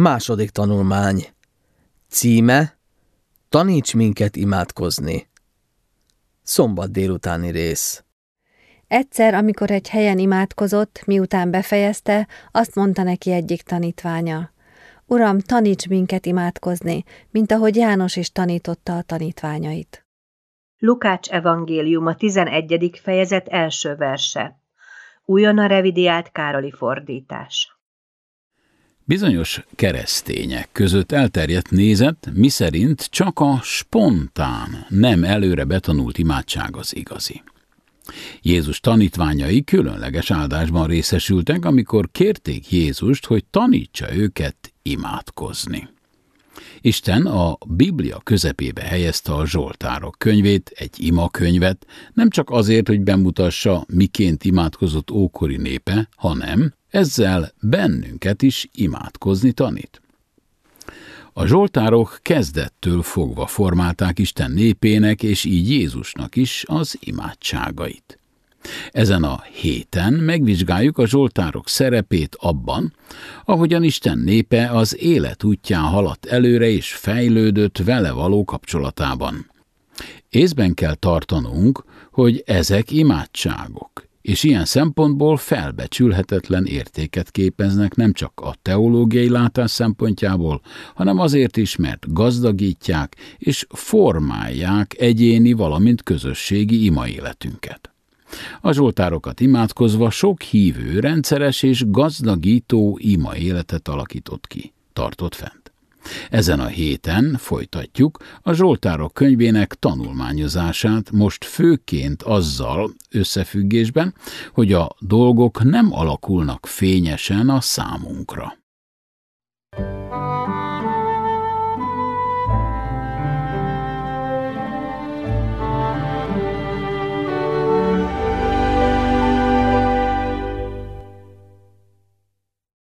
Második tanulmány. Címe Taníts minket imádkozni. Szombat délutáni rész. Egyszer, amikor egy helyen imádkozott, miután befejezte, azt mondta neki egyik tanítványa. Uram, taníts minket imádkozni, mint ahogy János is tanította a tanítványait. Lukács evangélium a 11. fejezet első verse. Újonnan revidiált Károli fordítás. Bizonyos keresztények között elterjedt nézet, miszerint csak a spontán, nem előre betanult imádság az igazi. Jézus tanítványai különleges áldásban részesültek, amikor kérték Jézust, hogy tanítsa őket imádkozni. Isten a Biblia közepébe helyezte a Zsoltárok könyvét, egy imakönyvet, nem csak azért, hogy bemutassa, miként imádkozott ókori népe, hanem ezzel bennünket is imádkozni tanít. A zsoltárok kezdettől fogva formálták Isten népének és így Jézusnak is az imádságait. Ezen a héten megvizsgáljuk a zsoltárok szerepét abban, ahogyan Isten népe az élet útján haladt előre és fejlődött vele való kapcsolatában. Észben kell tartanunk, hogy ezek imádságok, és ilyen szempontból felbecsülhetetlen értéket képeznek nem csak a teológiai látás szempontjából, hanem azért is, mert gazdagítják és formálják egyéni, valamint közösségi ima életünket. A zsoltárokat imádkozva sok hívő rendszeres és gazdagító ima életet alakított ki, tartott fent. Ezen a héten folytatjuk a Zsoltárok könyvének tanulmányozását, most főként azzal összefüggésben, hogy a dolgok nem alakulnak fényesen a számunkra.